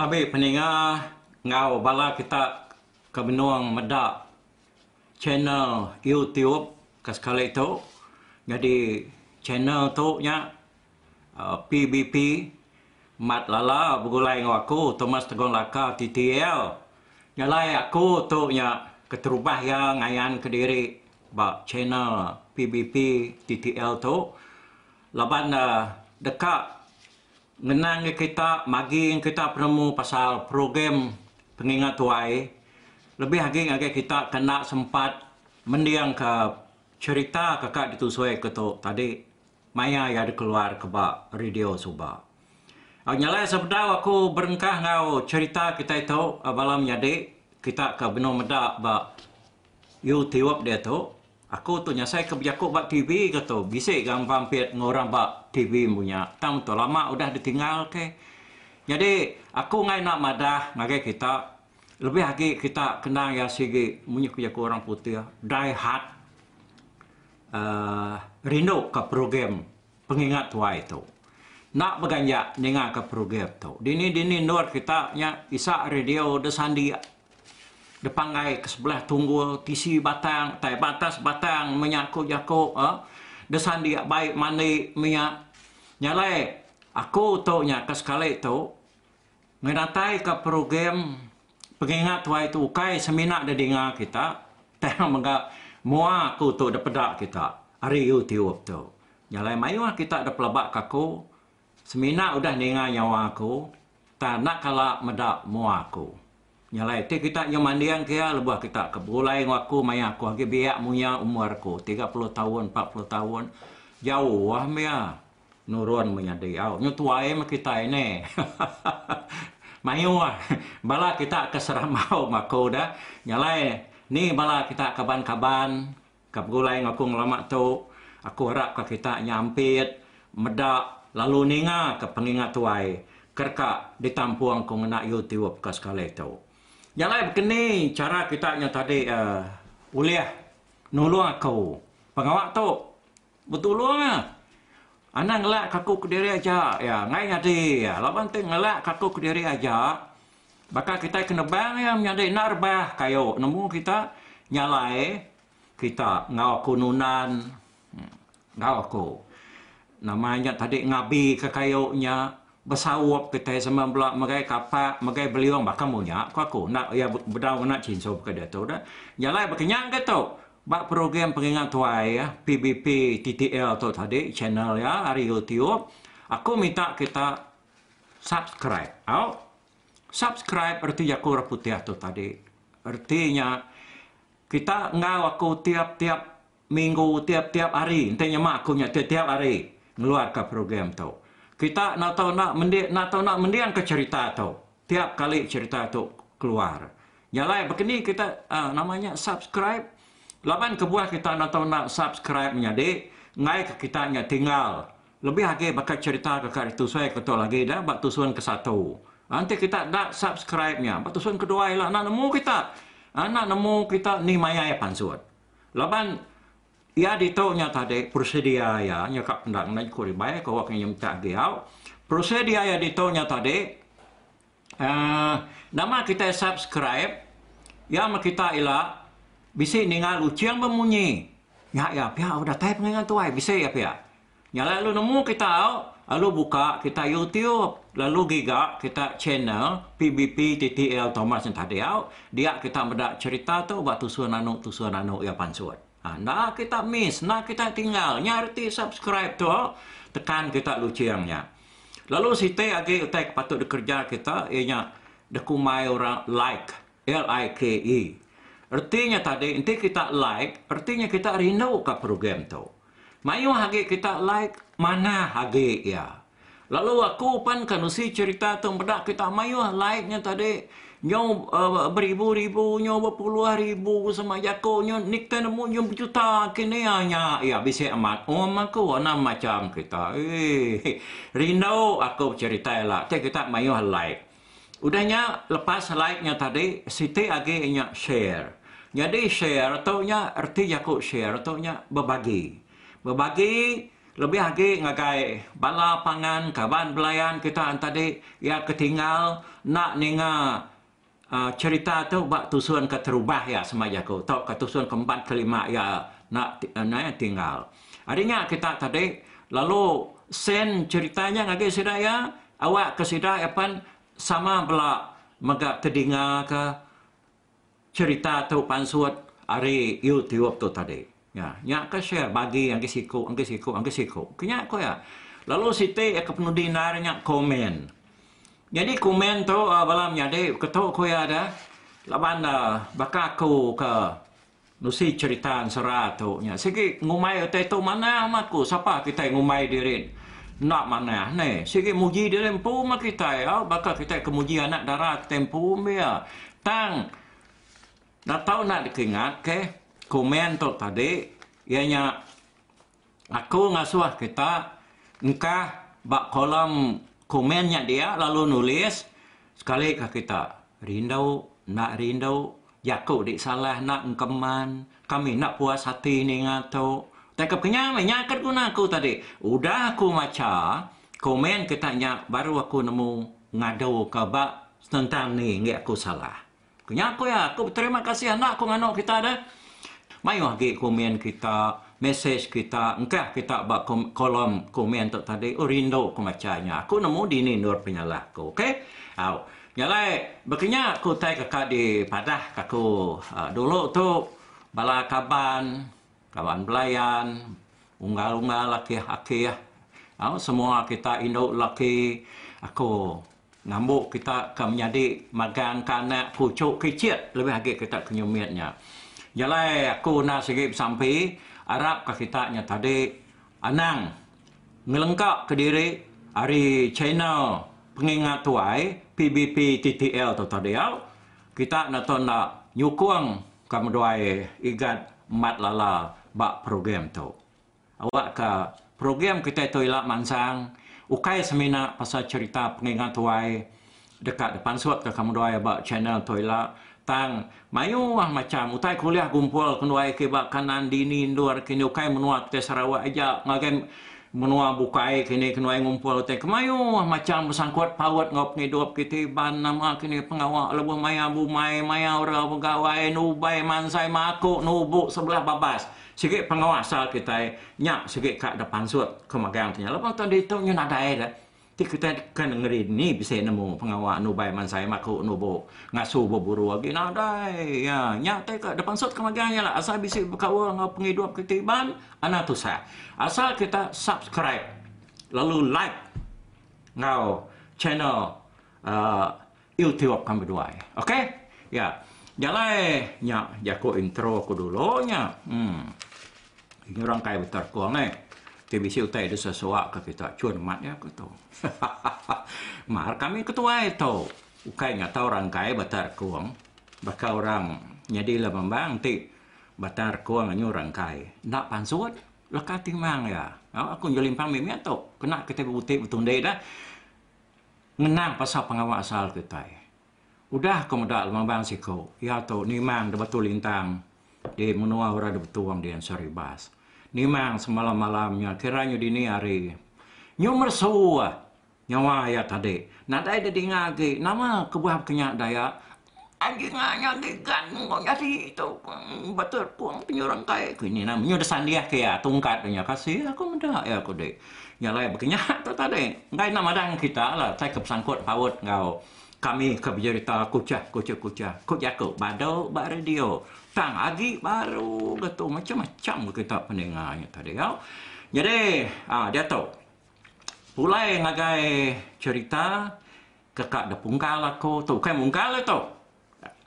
Tapi peninga ngau bala kita ke benuang medak channel YouTube ke sekali itu. Jadi channel tu nya uh, PBP Mat Lala bergulai dengan aku Thomas Tegon Laka TTL. Nyalai aku tu nya keterubah yang ngayan ke diri ba channel PBP TTL tu. Laban uh, dekat ngenang kita magi kita penemu pasal program pengingat tuai. Lebih lagi lagi kita kena sempat mendiang ke cerita kakak ditusui ke tu tadi. Maya ya keluar ke ba radio suba. Nyalai sebenarnya aku berengkah ngau cerita kita itu balam jadi kita ke benua medak ba YouTube dia tu. Aku tu nyasai ke berjakuk bak TV ke tu. Bisik kan vampir ngorang bak TV punya. Tam tu lama udah ditinggal ke. Jadi aku ngai nak madah ngagai kita lebih lagi kita kena ya sigi punya kuya orang putih die hard uh, rindu ke program pengingat tua itu. Nak berganjak dengan ke program tu. Dini dini nur kita nya isa radio desandi depan ngai ke sebelah tunggu tisi batang tai batas batang menyakut jakuk eh desan dia baik mani minyak nyalai. Aku tu nya ke sekali tu ngenatai ke program pengingat tua itu kai semina de dengar kita teh mengga mua aku tu de pedak kita. Hari YouTube tu. Nyalai mayu kita de pelabak kaku semina udah dengar nyawa aku. Tak nak kala medak mua aku Nyalai te kita yang mandian kia lebih kita kebulai ngaku maya aku lagi biak munya umur aku 30 tahun 40 tahun. Jauh wah mia. Nurun munya dia nyu tuai mah kita ini mayu wah. Bala kita keserah mau mako dah. Nyalai ni bala kita kaban-kaban kebulai ngaku ngelama tu. Aku harap ke kita nyampit medak lalu ninga ke pengingat tuai kerka ditampuang ku ngena YouTube ke sekali tu. Yang lain begini cara kita yang tadi uh, uliah nolong aku. Pengawak tu betul lah. Anak ngelak kaku ke diri aja. Ya, ngai ngadi. Ya, lawan tu ngelak kaku ke diri aja. Bakal kita kena bang ya menjadi narbah kayo. Nemu kita nyalai kita ngau kununan hmm, ngau aku. Namanya tadi ngabi ke kayunya bersawap kita sama pula magai kapak magai beliung bahkan punya aku aku. Nak ya bedau nak cinso ke dia tu dah. Jalan berkenyang ke tu bak program pengingat tuai ya PBP TTL tu tadi channel ya hari YouTube. Aku minta kita subscribe. Au. Subscribe arti aku putih tu tadi. Artinya kita ngau aku tiap-tiap minggu tiap-tiap hari. Intinya mak aku tiap-tiap hari. Ngeluarkan program tu kita nak tahu nak mendi nak tahu nak mendiang ke cerita tu? Tiap kali cerita tu keluar. Nyalai begini kita uh, namanya subscribe. Lawan kebuah kita nak tahu nak subscribe menjadi ngai ke kita nya tinggal. Lebih lagi bakal cerita ke kali tu saya kata lagi dah bak tusuan ke satu. Nanti kita dak subscribe nya bak tusuan kedua lah nak nemu kita. Anak nemu kita ni maya ya pansuat lawan ia ditanya tadi prosedia ya nyakap ndak nak kuri baik kau akan tak giau prosedia ya ditanya tadi uh, nama kita subscribe ya mak kita ila bisa ningal uciang bemunyi. Ya ya pia udah type dengan tu ai bisa ya pia ya lalu nemu kita lalu buka kita YouTube lalu giga kita channel PBP TTL Thomas yang tadi dia kita mendak cerita tu buat tusuan anu tusuan anu ya pansuat Ha, nak kita miss, nak kita tinggal, nyarti subscribe tu, tekan kita luciangnya. Lalu si T lagi utai patut bekerja kita, ianya dekumai orang like, L-I-K-E. Artinya tadi, nanti kita like, artinya kita rindu ke program tu. Mayu hagi kita like, mana hagi ya. Lalu aku pan kan usi cerita tu, bedak kita mayu like-nya tadi, nyo uh, beribu-ribu nyo berpuluh ribu sama jako nyo nik tan mu nyo berjuta kini hanya ya bisa amat. Oh maku wana macam kita. Eh rindu aku cerita lah. Te kita mayu like. Udahnya lepas like nya tadi siti agi nya share. Jadi share atau nya arti jako share atau nya berbagi. Berbagi lebih lagi ngagai bala pangan kaban belayan kita tadi ya ketinggal nak ninga uh, cerita tu bak tusuan ke terubah ya semaja ko tok ke tusuan keempat kelima ya nak uh, nak tinggal artinya kita tadi lalu sen ceritanya ngagai sedaya awak ke sedaya pan sama bela megap tedinga ke cerita tu pansuat hari YouTube tu tadi Ya, nya ka share bagi yang kisiko, ang kisiko, ang kisiko. Kanya ko ya. Lalu site ya penuh dinar nya komen. Jadi komen tu uh, balam nya de ketok ko ya ada. Laban uh, baka ko ke nusi cerita sera tu nya. Sigi ngumai te tu mana amatku siapa kita ngumai diri. Nak mana ne? Sigi muji diri pu mak kita ya. Baka kita kemuji anak darat tempu ya. Tang. Nak tahu nak dikingat ke? Komen tu tadi ianya aku ngasuh kita engkah bak kolom komennya dia lalu nulis sekali ke kita rindau nak rindau yaku di salah nak engkeman kami nak puas hati ni ngatu tak kenya menyakat guna aku tadi. Udah aku maca komen kita nya baru aku nemu ngadu ke bak tentang ni nggak aku salah. Kenya aku ya aku terima kasih anak aku ngano kita ada. Mai lagi komen kita, message kita, engkau kita buat kolom komen tu tadi, oh rindu aku macamnya. Aku nemu di ni nur penyalah aku, okey? Au. Nyalai, begini aku tay kakak di padah aku uh, dulu tu bala kaban, kaban belayan, unggal-unggal laki-laki ya. Semua kita induk laki aku ngambuk kita ke menjadi magang kanak kucuk kecil lebih lagi kita kenyumitnya. Jalai aku nak sikit sampai Arab ke kita nya tadi anang ngelengkap ke diri hari China pengingat tuai PBP TTL tu tadi ya kita nak tahu nak nyukung kamu doai igat mat lala bak program tu. Awak ke program kita tu ilak mansang ukai semina pasal cerita pengingat tuai dekat depan suat ke kamu doai bak channel tu ilak tang mayu wah macam utai kuliah kumpul kenuai ke kanan dini luar kini ukai menua ke Sarawak aja. Ngagai menua bukai kini kenuai ngumpul utai kemayu wah macam bersangkut pawat ngop ni dua kita ban nama kini pengawak lebuh maya bu mai maya ora pegawai nubai mansai makuk nubuk sebelah babas. Sikit pengawak asal kita nyak sikit kat depan suat kemagang tanya lepas tu dia tu nyuna dai dah Ti kita kan ngeri ni bisa nemu pengawal nu bai man saya maku nu bo ngasu bo buru lagi na dai ya nya te ka depan sot kemaganya lah asal bisa berkawa ngau pengidup ketiban ana tu sa asal kita subscribe lalu like ngau channel uh, YouTube kami dua okey ya jalai nya jako intro ko dulu nya hmm. Ini orang kaya betul ko eh TBC utai ada sesuatu ke kita cuan mat ya kata. Mar kami ketua itu. Ukai nggak tahu orang kaya batar kuang. Baka orang jadi lah membang ti batar kuang anyu orang kaya. Nak pansuat lekat timang ya. Aku jadi limpang mimi atau kena kita bukti betul deh dah. Menang pasal pengawal asal kita. Udah kemudian membang siko. Ya tu ni mang betul lintang. Di menua orang betul di ansari bas ni mang semalam malamnya kiranya di ni hari. Nyumur suwa nyawa ya tadi. Nada ada di ngagi nama kebuah kenya daya anjing nganya gigan ngong jadi itu betul puang penyurang kai. Kini nama nyudah sandiah kaya tungkat punya. Kasih aku muda ya aku deh nyalai begini tu tadi. Ngai nama dang kita lah saya kepsangkut pawut ngau. Kami kebijarita kucah kucah kucah. Kucah ku badau ba radio tang agi baru betul macam-macam kita pendengarnya tadi ya. Jadi ah dia tahu. Pulai ngagai cerita kakak da pungkal aku tu kan pungkal tu.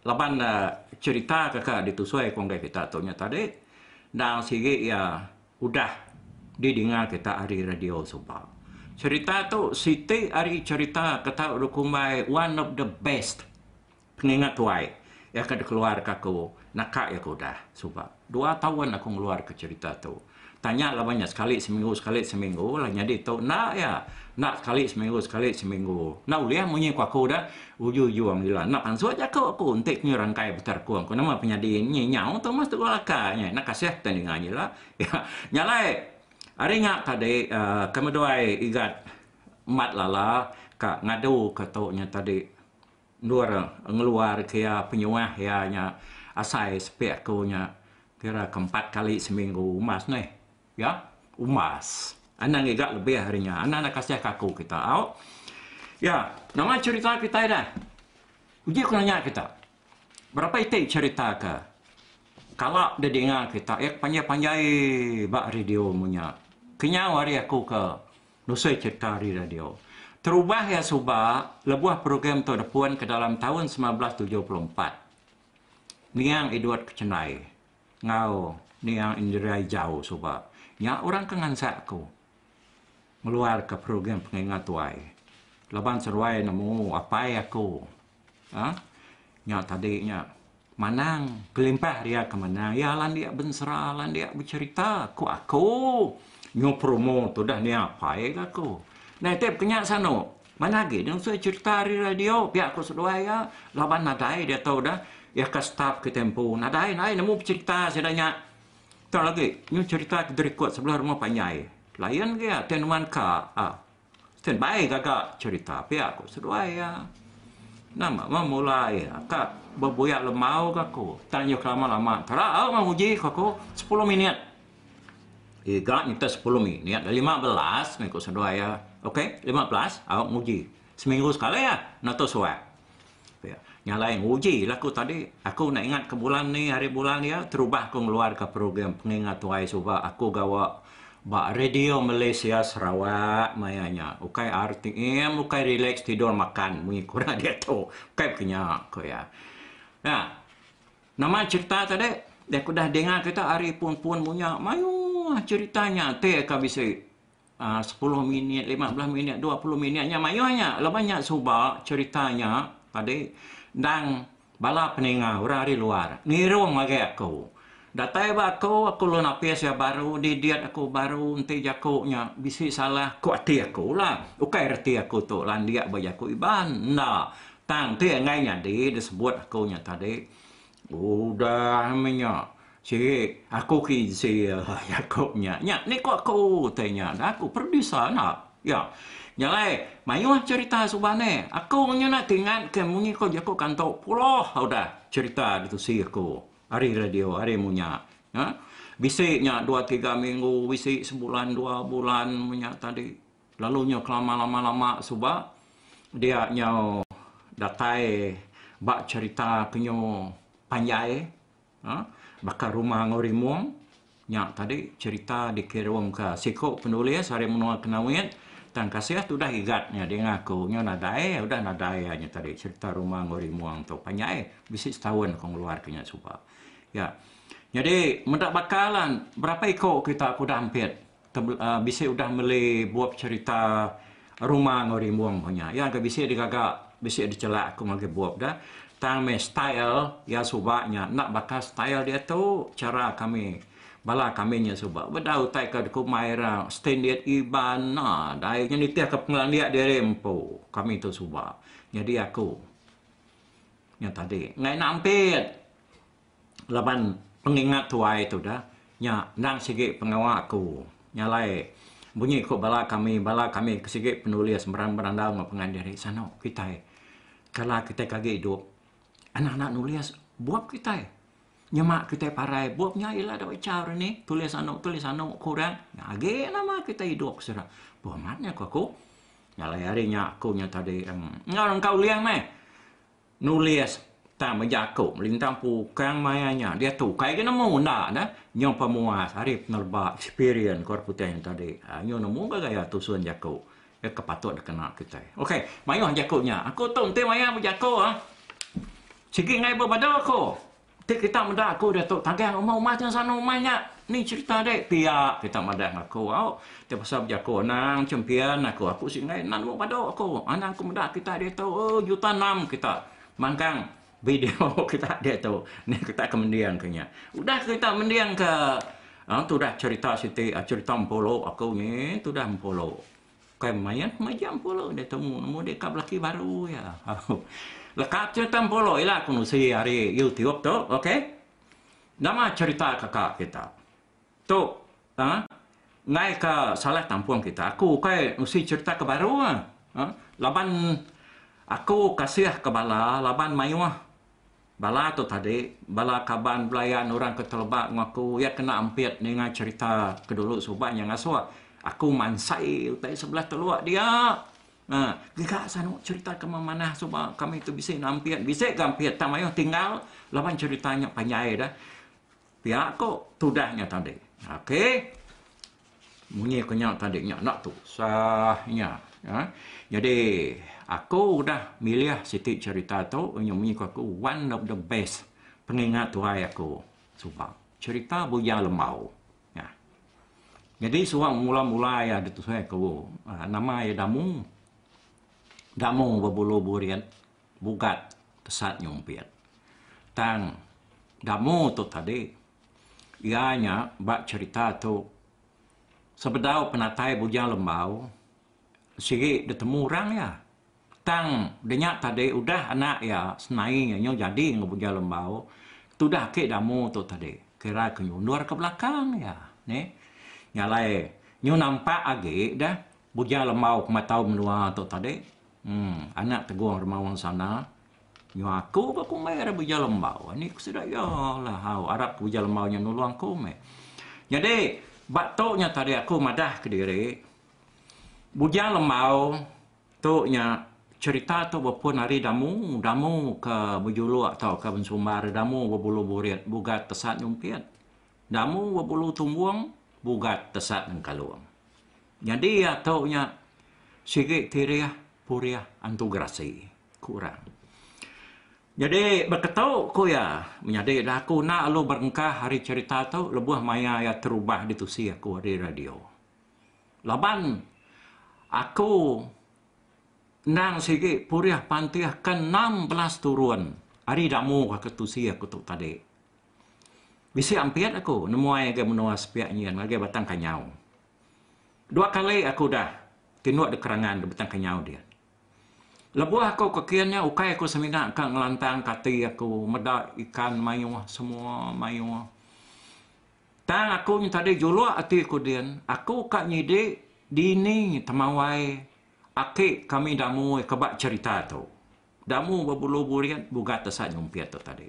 Laban uh, cerita kakak ditusui kong kita tu nya tadi. Dan sigi ya udah didengar kita hari radio Subang. Cerita tu Siti hari cerita kata rukumai one of the best pengingat tuai yang akan keluar aku nakak ya aku dah. Sebab dua tahun aku keluar ke cerita tu. Tanya lah banyak sekali seminggu sekali seminggu lah jadi tu. Nak ya? Nak sekali seminggu sekali seminggu. Nak uliah munyi ku aku dah. Uju uju gila nak ansu aja aku aku untuk ni rangkai besar ku aku nama penyadi ni nyau tu mas tu lakanya nak kasih tandingannya lah. Ya nyalai. Hari ngak tadi, uh, kami doai igat mat lala ka ngadu katoknya tadi. Luar ngeluar kaya penyuah ya nya asai spek ko nya. Kira keempat kali seminggu umas nih ya umas. Anak igat lebih harinya anak nak kasih kaku kita. Au. Ya nama cerita kita dah uji aku nanya kita. Berapa itu cerita ke? Kalau dia dengar kita ya panjang-panjang bak radio punya kenya wari aku ke? Nusa cerita di radio. Terubah ya subah lebuah program tu depuan ke dalam tahun 1974. Niang Edward Kecenai. Ngau niang Indira Jauh subah. Ya orang kengan aku. Meluar ke program pengingat tuai. Leban seruai namu apa ya aku. Ha? Ya tadi nya manang kelimpah dia ke mana. Ya lan dia bensera, lan dia bercerita ku aku nyo promo tu dah ni apa ya aku. Nah, tep kenyak sana. Mana lagi? Dia saya cerita di radio. Pihak aku sedua ya. Laban nadai dia tahu dah. Ya ke staff ke tempo. Nadai, nadai. Nemu cerita saya tanya. Tak lagi. Nyo cerita dari kuat sebelah rumah panjai. Layan ke ya? Tenuan ka. Ah. Stand baik agak cerita. Pihak aku sedua ya. Nama mau mulai ya. Kak berbuyak lemau aku. Tanya lama-lama. Terang mau uji ke aku. 10 minit. Eh, gerak nyata 10 minit. 15, mengikut sedua ya. Okey, 15, awak muji. Seminggu sekali ya, nak tahu suat. Ya. Yang lain, uji lah aku tadi. Aku nak ingat ke bulan ni, hari bulan ya, terubah aku keluar ke program pengingat tuai sebab aku gawa Bak radio Malaysia Sarawak mayanya. Ukai RTM, ukai relax tidur makan. Kurang dia tu. Ukai kenyak ko ya. Ya. Nama cerita tadi, dia aku dah dengar kita hari pun-pun punya. Mayu ceritanya. Teh ka bisa uh, 10 minit, 15 minit, 20 minitnya mayunya lah banyak subak ceritanya tadi dan bala peninga orang dari luar. Ngirung lagi aku. Datai ba aku? Aku lu napis ya baru di diet aku baru nanti jakuknya. Bisi salah ku ati aku lah. Ukai reti aku tu lan dia bagi aku. Iban nah tang te ngai nya di disebut aku nya tadi. Udah minyak si aku ki si uh, Yakob nya nya ni kok aku tanya. Aku producer nak. Ya. Nyalai mayu cerita subane aku nya nak tingan ke munyi ko Yakob kanto puloh udah cerita itu si aku. Hari radio hari munya. Ya. Bisiknya dua tiga minggu bisik sebulan dua bulan punya tadi. Lalunya kelama lama lama suba dia nya datai bak cerita kenyo panjai. Ha? Bakar rumah ngorimuang nya tadi cerita di kirim ke siko penulis hari menua kenawin. Dan kasih tu dah igatnya dia ngaku. Nya nadai udah nadai hanya tadi. Cerita rumah ngorimuang tu. Panjai bisa setahun kau keluar kenya supa ya. Jadi mendak bakalan berapa iko kita aku dah hampir. Uh, bisa udah beli buat cerita rumah ngorimuang punya. Ya ke bisa digagak bisa dicelak aku magi buat dah me style ya subaknya nak bakal style dia tu cara kami bala kami nya subak bedau tai ka ku maira standard iban na. Dai nya ni tiak ke penglan dia dia rempo kami tu subak jadi aku nya tadi ngai nampit laban pengingat tuai tu dah nya nang sigi pengawa aku. Nya lai bunyi ko bala kami bala kami kesigi penulis merang-merandau ngapengan diri sana kita kalau kita kagak hidup anak-anak nulis buat kita nyemak kita parai buatnya ialah ada cara ni. Tulis anu tulis anu kurang. Age nama kita hidup sera buatnya kok aku nyala harinya aku nya tadi orang kau liang meh nulis tak menjaku melintang pukang mayanya. Dia tu kayak gini mau nak dah. Nyong pemuas hari penerba experience korputnya yang tadi. Ha, nyong nemu gaya tusun jaku ya kepatut kena kita. Okey mayu jakunya aku tu nanti maya berjaku ah. ha? Sikit ngai berbada aku. Tik kita mendak aku dia tu tangga rumah rumah yang sana rumahnya. Ni cerita dek pia kita mendak aku. Au, dia pasal berjaku nang cempian aku. Aku sih ngai nan berbada aku. Anak aku mendak kita dia tu oh juta enam kita. Mangkang video kita dia tu. Ni kita kemudian kenya. Udah kita mendiang ke Ah tu dah cerita Siti, ah, cerita Mpolo aku ni, tu dah Mpolo. Kayak mayan macam Mpolo dia temu, nemu dia kap laki baru ya. Lekat cerita polo ialah aku nusi hari YouTube tu, okey? Nama cerita kakak kita. Tu, ha? ngai ke salah tampuan kita. Aku kai mesti cerita ke baru ah. Ha? Laban aku kasih ke bala, laban mayu ah. Bala tu tadi, bala kaban belayan orang ketelbak ngaku ya kena ampit dengan cerita kedulu sobat yang aswa. Aku mansai utai sebelah teluak dia. Ha, gigak sana cerita ke mana sebab kami tu bisa nampit, bisa gampit tak mayu tinggal laban ceritanya panjai dah. Pihak kok tudahnya tadi. Okey. Bunyi kenyak tadi nyak nak tu. Sahnya ya jadi aku dah milih Siti cerita tu. Yang bunyi aku one of the best pengingat tuai aku. Sebab cerita bujang lemau ya. Jadi suang mula-mula ya itu saya aku uh, nama ya damu damu berbulu burian bugat tesat nyumpit tang damu tu tadi ianya bak cerita tu Sebedau penatai bujang lembau, sigi ditemu orang ya. Tang denyak tadi udah anak ya senai nyo jadi ngu bujang lembau. Tu dah ke damu tu tadi. Kira ke nyundur ke belakang ya. Ne. Nyalai nyu nampak age dah bujang lembau kematau menua tu tadi. Hmm, anak teguang remawang sana. Nyu aku aku mai ada bujang lembau. Ini sudah ya lah hau Arab bujang lembau yang nuluang aku me. Jadi Batuknya tadi aku madah ke diri. Bujang lemau tuknya cerita tu berpun hari damu, damu ke bujulu atau ke bensumbar, damu berbulu burit, bugat tesat nyumpiat. Damu berbulu tumbuang, bugat tesat dan kaluang. Jadi ya tuknya sikit tiriah, puriah, antugrasi. Kurang. Jadi berketau ku ya menjadi dah aku nak lu berengkah hari cerita tu lebuh maya ya terubah di tusi aku di radio. Laban aku nang sigi puriah pantiah kan 16 turun hari damu ke tusi aku tu tadi. Bisi ampiat aku nemu ai ke menua sepiak nyian lagi batang kanyau. Dua kali aku dah tinuak de kerangan de batang kanyau dia. Lebuah aku kekiannya ukai aku semina kan ngelantang kati aku medak ikan mayu semua mayu. Tang aku ni tadi julua ati aku dian. Aku kak nyide dini temawai ake kami damu kebak cerita tu. Damu berbulu burian bugat tesat nyumpiat tu tadi.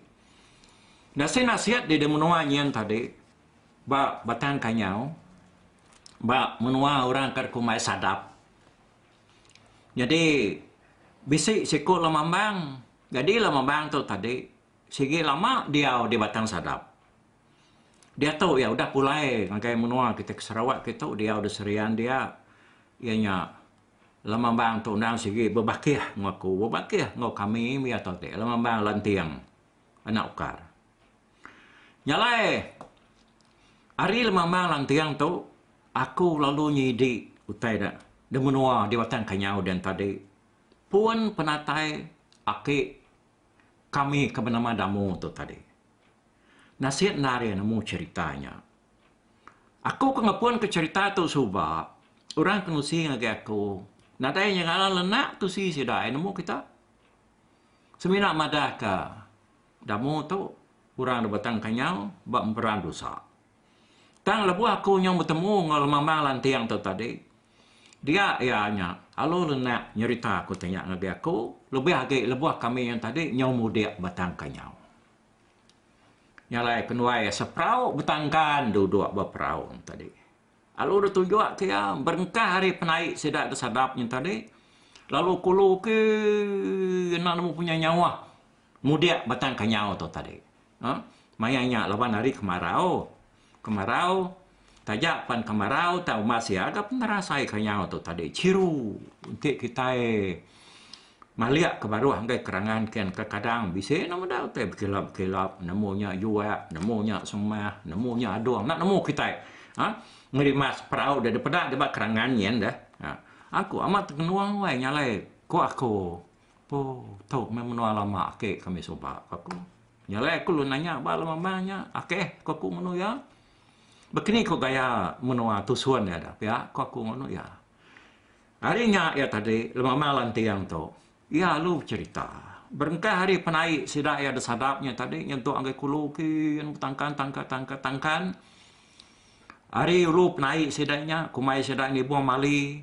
Nasi nasihat di demunua nyian tadi. Ba batang kanyau. Ba menua orang kerkumai sadap. Jadi bisik sikut lama bang. Jadi lama bang tu tadi, segi lama dia di batang sadap. Dia tahu ya udah pulai ngakai menua kita ke Sarawak kita dia udah serian dia ianya lama bang tu nang segi berbakih ngaku berbakih ngau kami mi atau te lama bang lantiang anak ukar. Nyalai hari lama bang lantiang tu aku lalu nyidi utai dah. Demunua di batang kanyau dan tadi pun penatai ake kami ke bernama Damu tu tadi. Nasihat nari nemu ceritanya. Aku kengapun ke cerita tu sebab orang kenusi ngagi aku. Nadai yang ala lenak tu si sidai nemu kita. Semina madah ke Damu tu orang ada batang kanyau bak memperan dosa. Tang lebu aku yang bertemu ngal mamang lantiang tu tadi dia ianya alo nak nyerita aku tanya ngabi aku lebih lagi lebuah kami yang tadi nyau mudik batang kanyau nyalai kenuai seprau betangkan duduk berperau tadi. Alo dah tunjuk dia berengkah hari penaik sedak tersadap yang tadi. Lalu kulu ke nak nemu punya nyawa mudik batang kanyau tu tadi. Ha? Mayanya lawan hari kemarau. Kemarau tajak pan kemarau tau masih ada pun kanyau tu tadi ciru. Untuk kita maliak ke baru angkai kerangan kian ke kadang. Bisa nama dah tu kelap kelap namunya jua namunya semua namunya aduang nak nemu kita ha? Ngeri mas perahu dari pada debat kerangan yen dah. Ha. aku amat kenuang wai nyalai ko aku. Po tau memenua lama ke kami soba aku. Nyalai aku lu nanya ba lama banyak ake ko aku menu ya Begini kau gaya menua tusuan ya dah. Ya, kau aku ngono ya. Harinya ya tadi lima malam tiang tu. Ya lu cerita. Berengkah hari penaik sidak ya ada sadapnya tadi nyentuh angkai kulu ki yang tangkan tangkan tangkan tangkan. Hari ulu naik sedaknya, kumai sedak ni buang mali.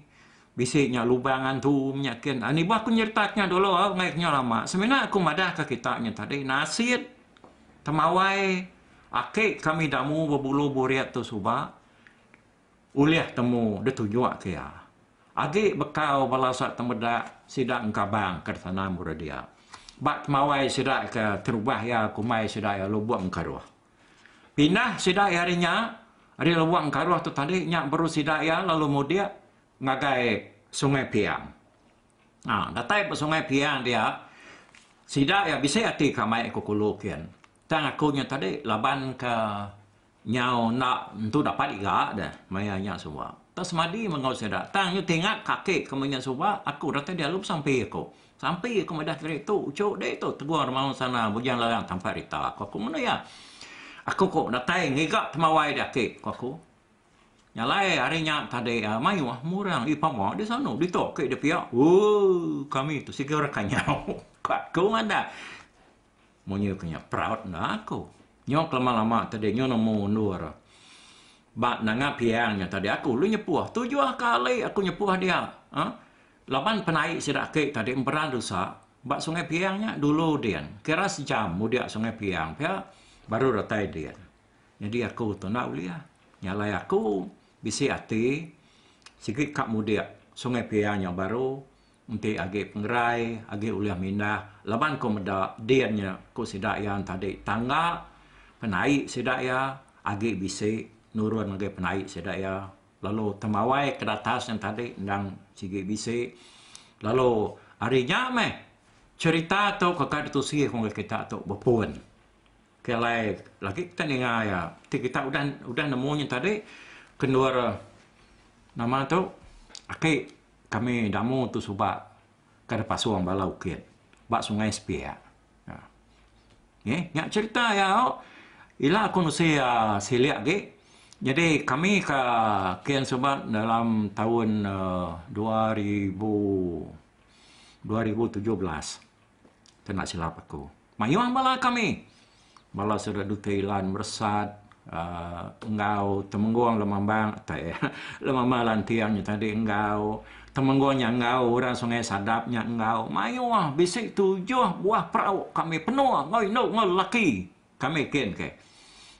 Bisiknya lubangan tu menyakin. Ini buah aku nyertaknya dulu, oh, ngaiknya lama. Sebenarnya aku madah ke kitanya tadi. Nasid, temawai, akik kami damu berbulu buriat tu subak. Uliah temu, dia tujuh kia. Agi bekau balasak temedak sidak engkabang ke sana muradia. Bak temawai sidak ke terubah ya kumai sidak ya lubuak engkaruah. Pindah sidak harinya, Hari luang karuah tu tadi nyak baru sidaya lalu mudia ngagai Sungai Piang. Ah, datai Sungai Piang dia sidaya bisa ati kamai ko Tang aku nya tadi laban ke nyau nak tu dapat iga dah maya nya semua. Tak semadi mengau seda. Tang yu tengak kakek kemunya semua aku datai dia lup sampai aku. Sampai aku madah kira tu ucuk deh tu tegur mau sana bujang larang tanpa rita. Aku aku mana ya? aku kok datai ngigak temawai dia ke aku nyalai hari nya tadi uh, mai wah murang i pamo di sana di tok ke dia pia oh kami tu sikit orang kanyau kat ada mau nyu kanya proud na aku nyok lama-lama tadi nyo no mo nur ba piangnya tadi aku lu nyepuh tujuh kali aku nyepuh dia. Ha laban penai sidak ke tadi emperan rusak ba sungai piangnya dulu dia kira sejam mudia sungai piang pia baru ratai dia. Jadi aku tu nak ulia. Nyalai aku bisi hati. Sikit kak mudia sungai pianya baru nanti agi pengerai, agi uliah mindah. Laban ko meda dianya ko sidak yang tadi tangga penai sidak ya agi bisi nurun agi penai sidak ya. Lalu temawai ke atas yang tadi ndang sigi bisi. Lalu hari nyame cerita tu kakak itu sih kita tu berpuan kelai lagi kita dengar ya kita udah udah nemunya tadi kedua nama tu okay, kami damu tu subak kada pasuang balau kian. Bak sungai spia ya. Yeah. nyak cerita ya oh. ila aku nusi uh, siliak ge jadi kami ke kian subak dalam tahun uh, 2000 2017 tak silap aku. Mayuang bala kami. Malah sudah du Thailand meresat uh, engau temengguang lemambang tak ya. Lemambang lantiangnya tadi engau temengguangnya engau orang sungai sadapnya engau mayu ah bisik tujuh buah perahu kami penuh ngoi no laki. Kami ken ke.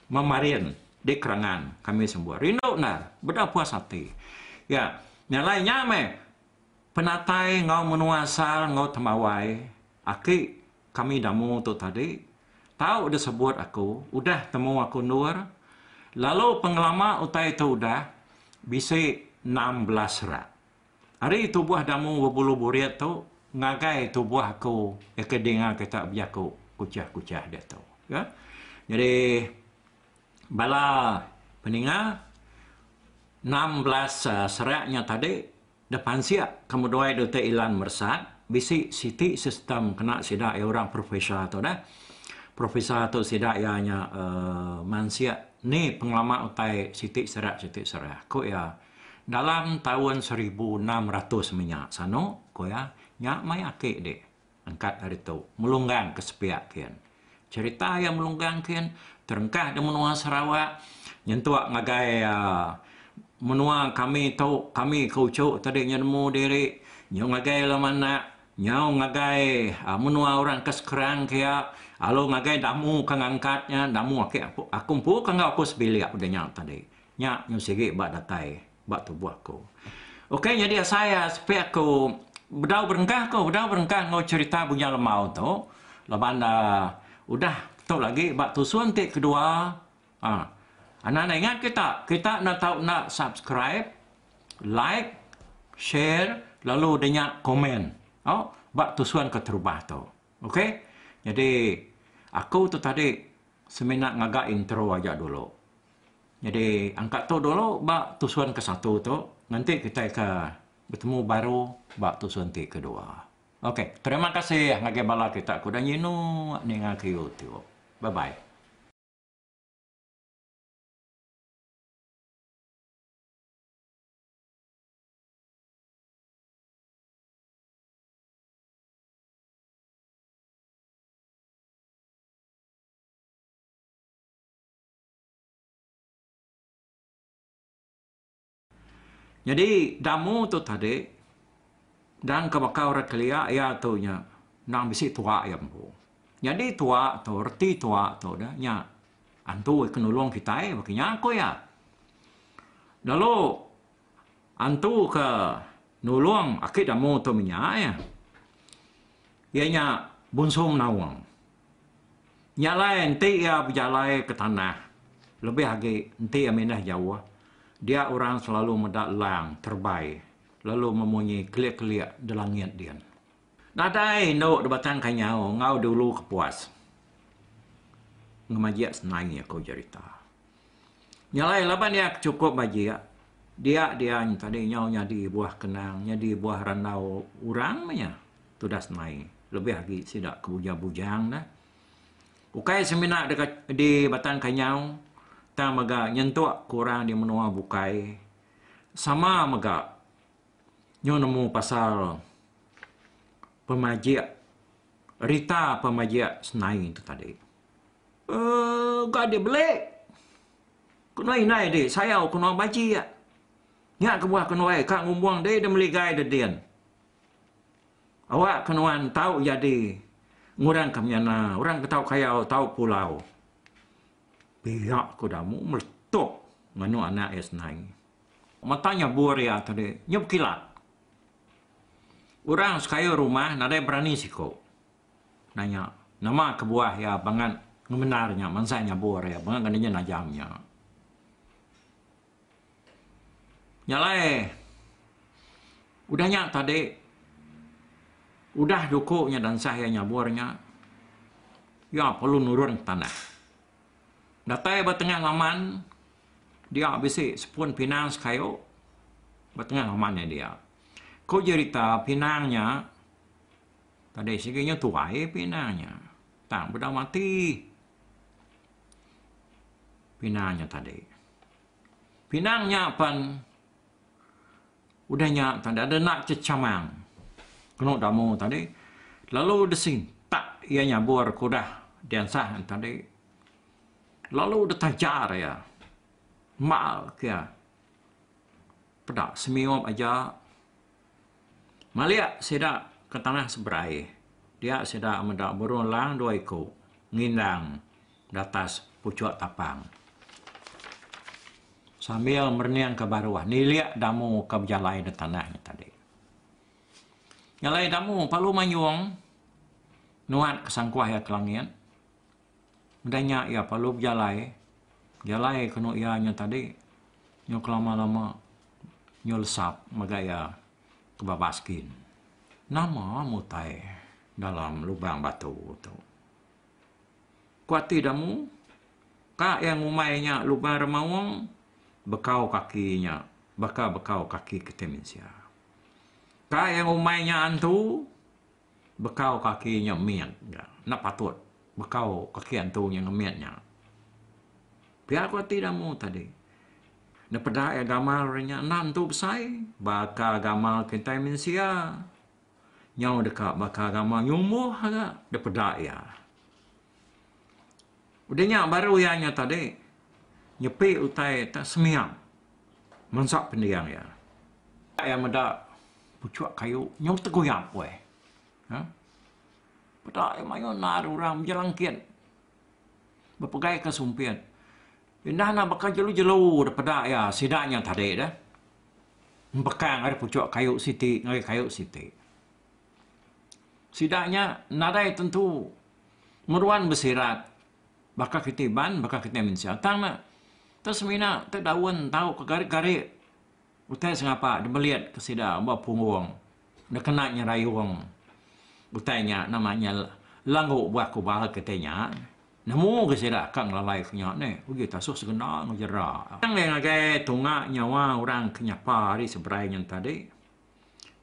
Memarin di kerangan kami semua. Rindu na beda puas hati. Ya nyalai nyame. Penatai ngau menuasal ngau temawai. Aki kami damu tu tadi. Tahu dia sebut aku, udah temu aku nur. Lalu pengelama utai itu udah. Bisa 16 rat. Hari itu buah damu berbulu buriat tu ngagai tu buah aku ya kedengar kita biaku kucah-kucah dia tu. Ya. Jadi bala peninga 16 uh, seratnya tadi depan siap kemudian itu ilan mersat bisi siti sistem kena sidak ya orang profesional tu dah Profesor Atuk Sidak ianya uh, eh, mansia ni pengelama utai sitik serat sitik serat. Ko ya dalam tahun 1600 minyak sano ko ya nyak mai ake de angkat hari tu melunggang ke sepiak kian. Cerita yang melunggang kian terengkah di menua Sarawak nyentuak ngagai uh, menua kami tau kami kau tadi nemu diri nyong ngagai lamana nyong ngagai uh, menua orang keskerang kia Alo ngagai damu kang angkatnya, damu ake aku aku pun kang aku sebeli aku dia tadi. Nya nyu segi ba datai, ba tubuh aku. Okey, jadi saya supaya aku berdau berengkah ko, berdau berengkah ngau cerita punya lemau tu. Lepas dah udah tu lagi ba tu suntik kedua. Ah. Anak-anak ingat kita, kita nak tahu nak subscribe, like, share, lalu dengar komen. Oh, bak tusuan ke terubah tu. Okey? Jadi Aku tu tadi seminat ngagak intro aja dulu. Jadi angkat tu dulu bak tusuan ke satu tu. Nanti kita ke bertemu baru bak tusuan ti kedua. Okey, terima kasih ngagak bala kita. Aku dah nyinu ni ngagak YouTube. Bye-bye. Jadi damu tu tadi dan kebakau rekelia ya tu nya nang bisi tua ya bu. Jadi tua tu reti tua tu dah nya antu kenulung kita eh bakinya aku ya. Lalu antu ke nulung akid damu tu minyak ya. Ianya bunsum nawang. Nyalai enti ya berjalai ke tanah. Lebih lagi enti ya minah jauh. Dia orang selalu medak lang terbaik. Lalu memunyi keliak-keliak di langit dia. Nadai no debatang kanyau ngau dulu kepuas. Ngemajiak senang ya kau cerita. Nyalai laban dia cukup bajiak. Dia dia tadi nyau nyadi buah kenang, nyadi buah ranau urang menya. Tu dah senai. Lebih lagi sidak kebujang-bujang dah. Ukai semina dekat di batang kanyau. Tang maga nyentuk kurang di menua bukai. Sama maga nyo nemu pasal pemajik Rita pemajik senai itu tadi. Eh, gak ada belik. Kena inai deh, saya kena baji ya. Nya ke buah kena ai, kak ngumbuang deh dia meligai de dian. Awak kenuan tahu jadi ngurang kamyana, orang tahu kaya tahu pulau. Pihak kudamu meletup manu anak S9. Matanya buria tadi, nyup kilat. Orang sekaya rumah, nada berani siko. Nanya, nama kebuah ya bangan ngemenarnya, mansanya buria, bangan kandinya najamnya. Nyalai. Udahnya tadi, udah dukuknya dan saya nyaburnya, ya perlu nurun tanah. Datai bertengah laman, dia bisi sepun pinang sekayo, bertengah lamannya dia. Kau cerita pinangnya, tadi seginya tuai pinangnya, tak benda mati. Pinangnya tadi. Pinangnya pan, udahnya tadi ada nak cecamang. Kena damu tadi. Lalu desing, tak ia nyabur kuda dan sah tadi. Lalu detajar ya. Mal kia. Pedak semiom aja Malia seda ke tanah seberai. Dia seda mendak berulang dua ikut. Ngindang datas pucuk tapang. Sambil merniang ke baruah. Ni lihat damu ke berjalai di tanahnya tadi. Nyalai damu palu manyuang. Nuat kesangkuah ya kelangit. Mudahnya ya palu berjalai. Jalai kena ianya tadi. Nyok lama-lama. Nyolsap magaya kebabaskin. Nama mutai dalam lubang batu itu. Kuati damu, kak yang umainya lubang remawang, bekau kakinya, baka bekau kaki keteminsia. Kak yang umainya antu, bekau kakinya mian. Ya, nak patut, bekau kaki antu yang miannya. Biar kuati damu tadi. Na pada agama renya nan tu besai baka agama kita mensia nyau dekat baka agama nyumuh aga de pada ya. Udahnya baru ya tadi. Nyepi utai tak semiang mensak pendiang ya. Yang meda pucuk kayu nyau tegoyang we ha pada mayo nar orang menjelangkin berpegai kesumpian Indah nak bakal jelu-jelu daripada ya sidaknya tadi dah. Bekang ada pucuk kayu siti, ngai kayu siti. Sidaknya nadai tentu meruan bersirat. Bakal kita ban, bakal kita mensia. Tang nak tersemina terdaun tahu ke garik-garik. Utai sengapa dia melihat ke sidak bawa punggung. Dia kena nyerayung. Utainya namanya langgu buah kubal katanya. Namo ke saya kang lalai kenya ne. Ugi tasuk segena ngajara. Yang yang agak tunga nyawa orang kenyapa hari seberai yang tadi.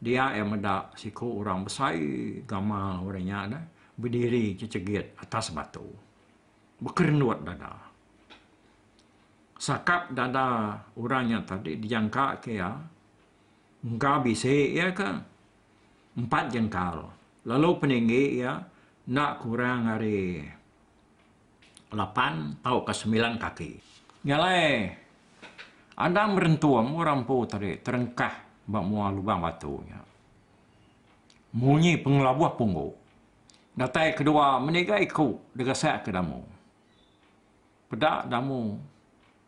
Dia yang meda siku orang besar gamal orangnya ada berdiri cecegit atas batu. Berkerenuat dada. Sakap dada orangnya tadi dijangka ke ya. Enggak bisa ya kan. Empat jengkal. Lalu peninggi ya nak kurang hari lapan atau ke sembilan kaki. Nyalai Anda merentuam orang po tadi terengkah bak mua lubang batunya. Munyi pengelabuh punggu. Datai kedua meniga iku degasak ke damu. Pedak damu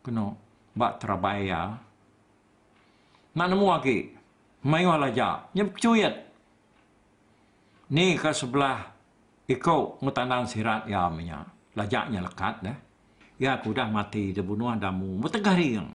kena bak terabaya. Nak nemu lagi. Mayu alaja. Nyep cuyat. Ni ke sebelah ikut ngutanan sirat ya minya. Lajaknya lekat dah. Ya aku dah mati dibunuh damu. Mutegari yang.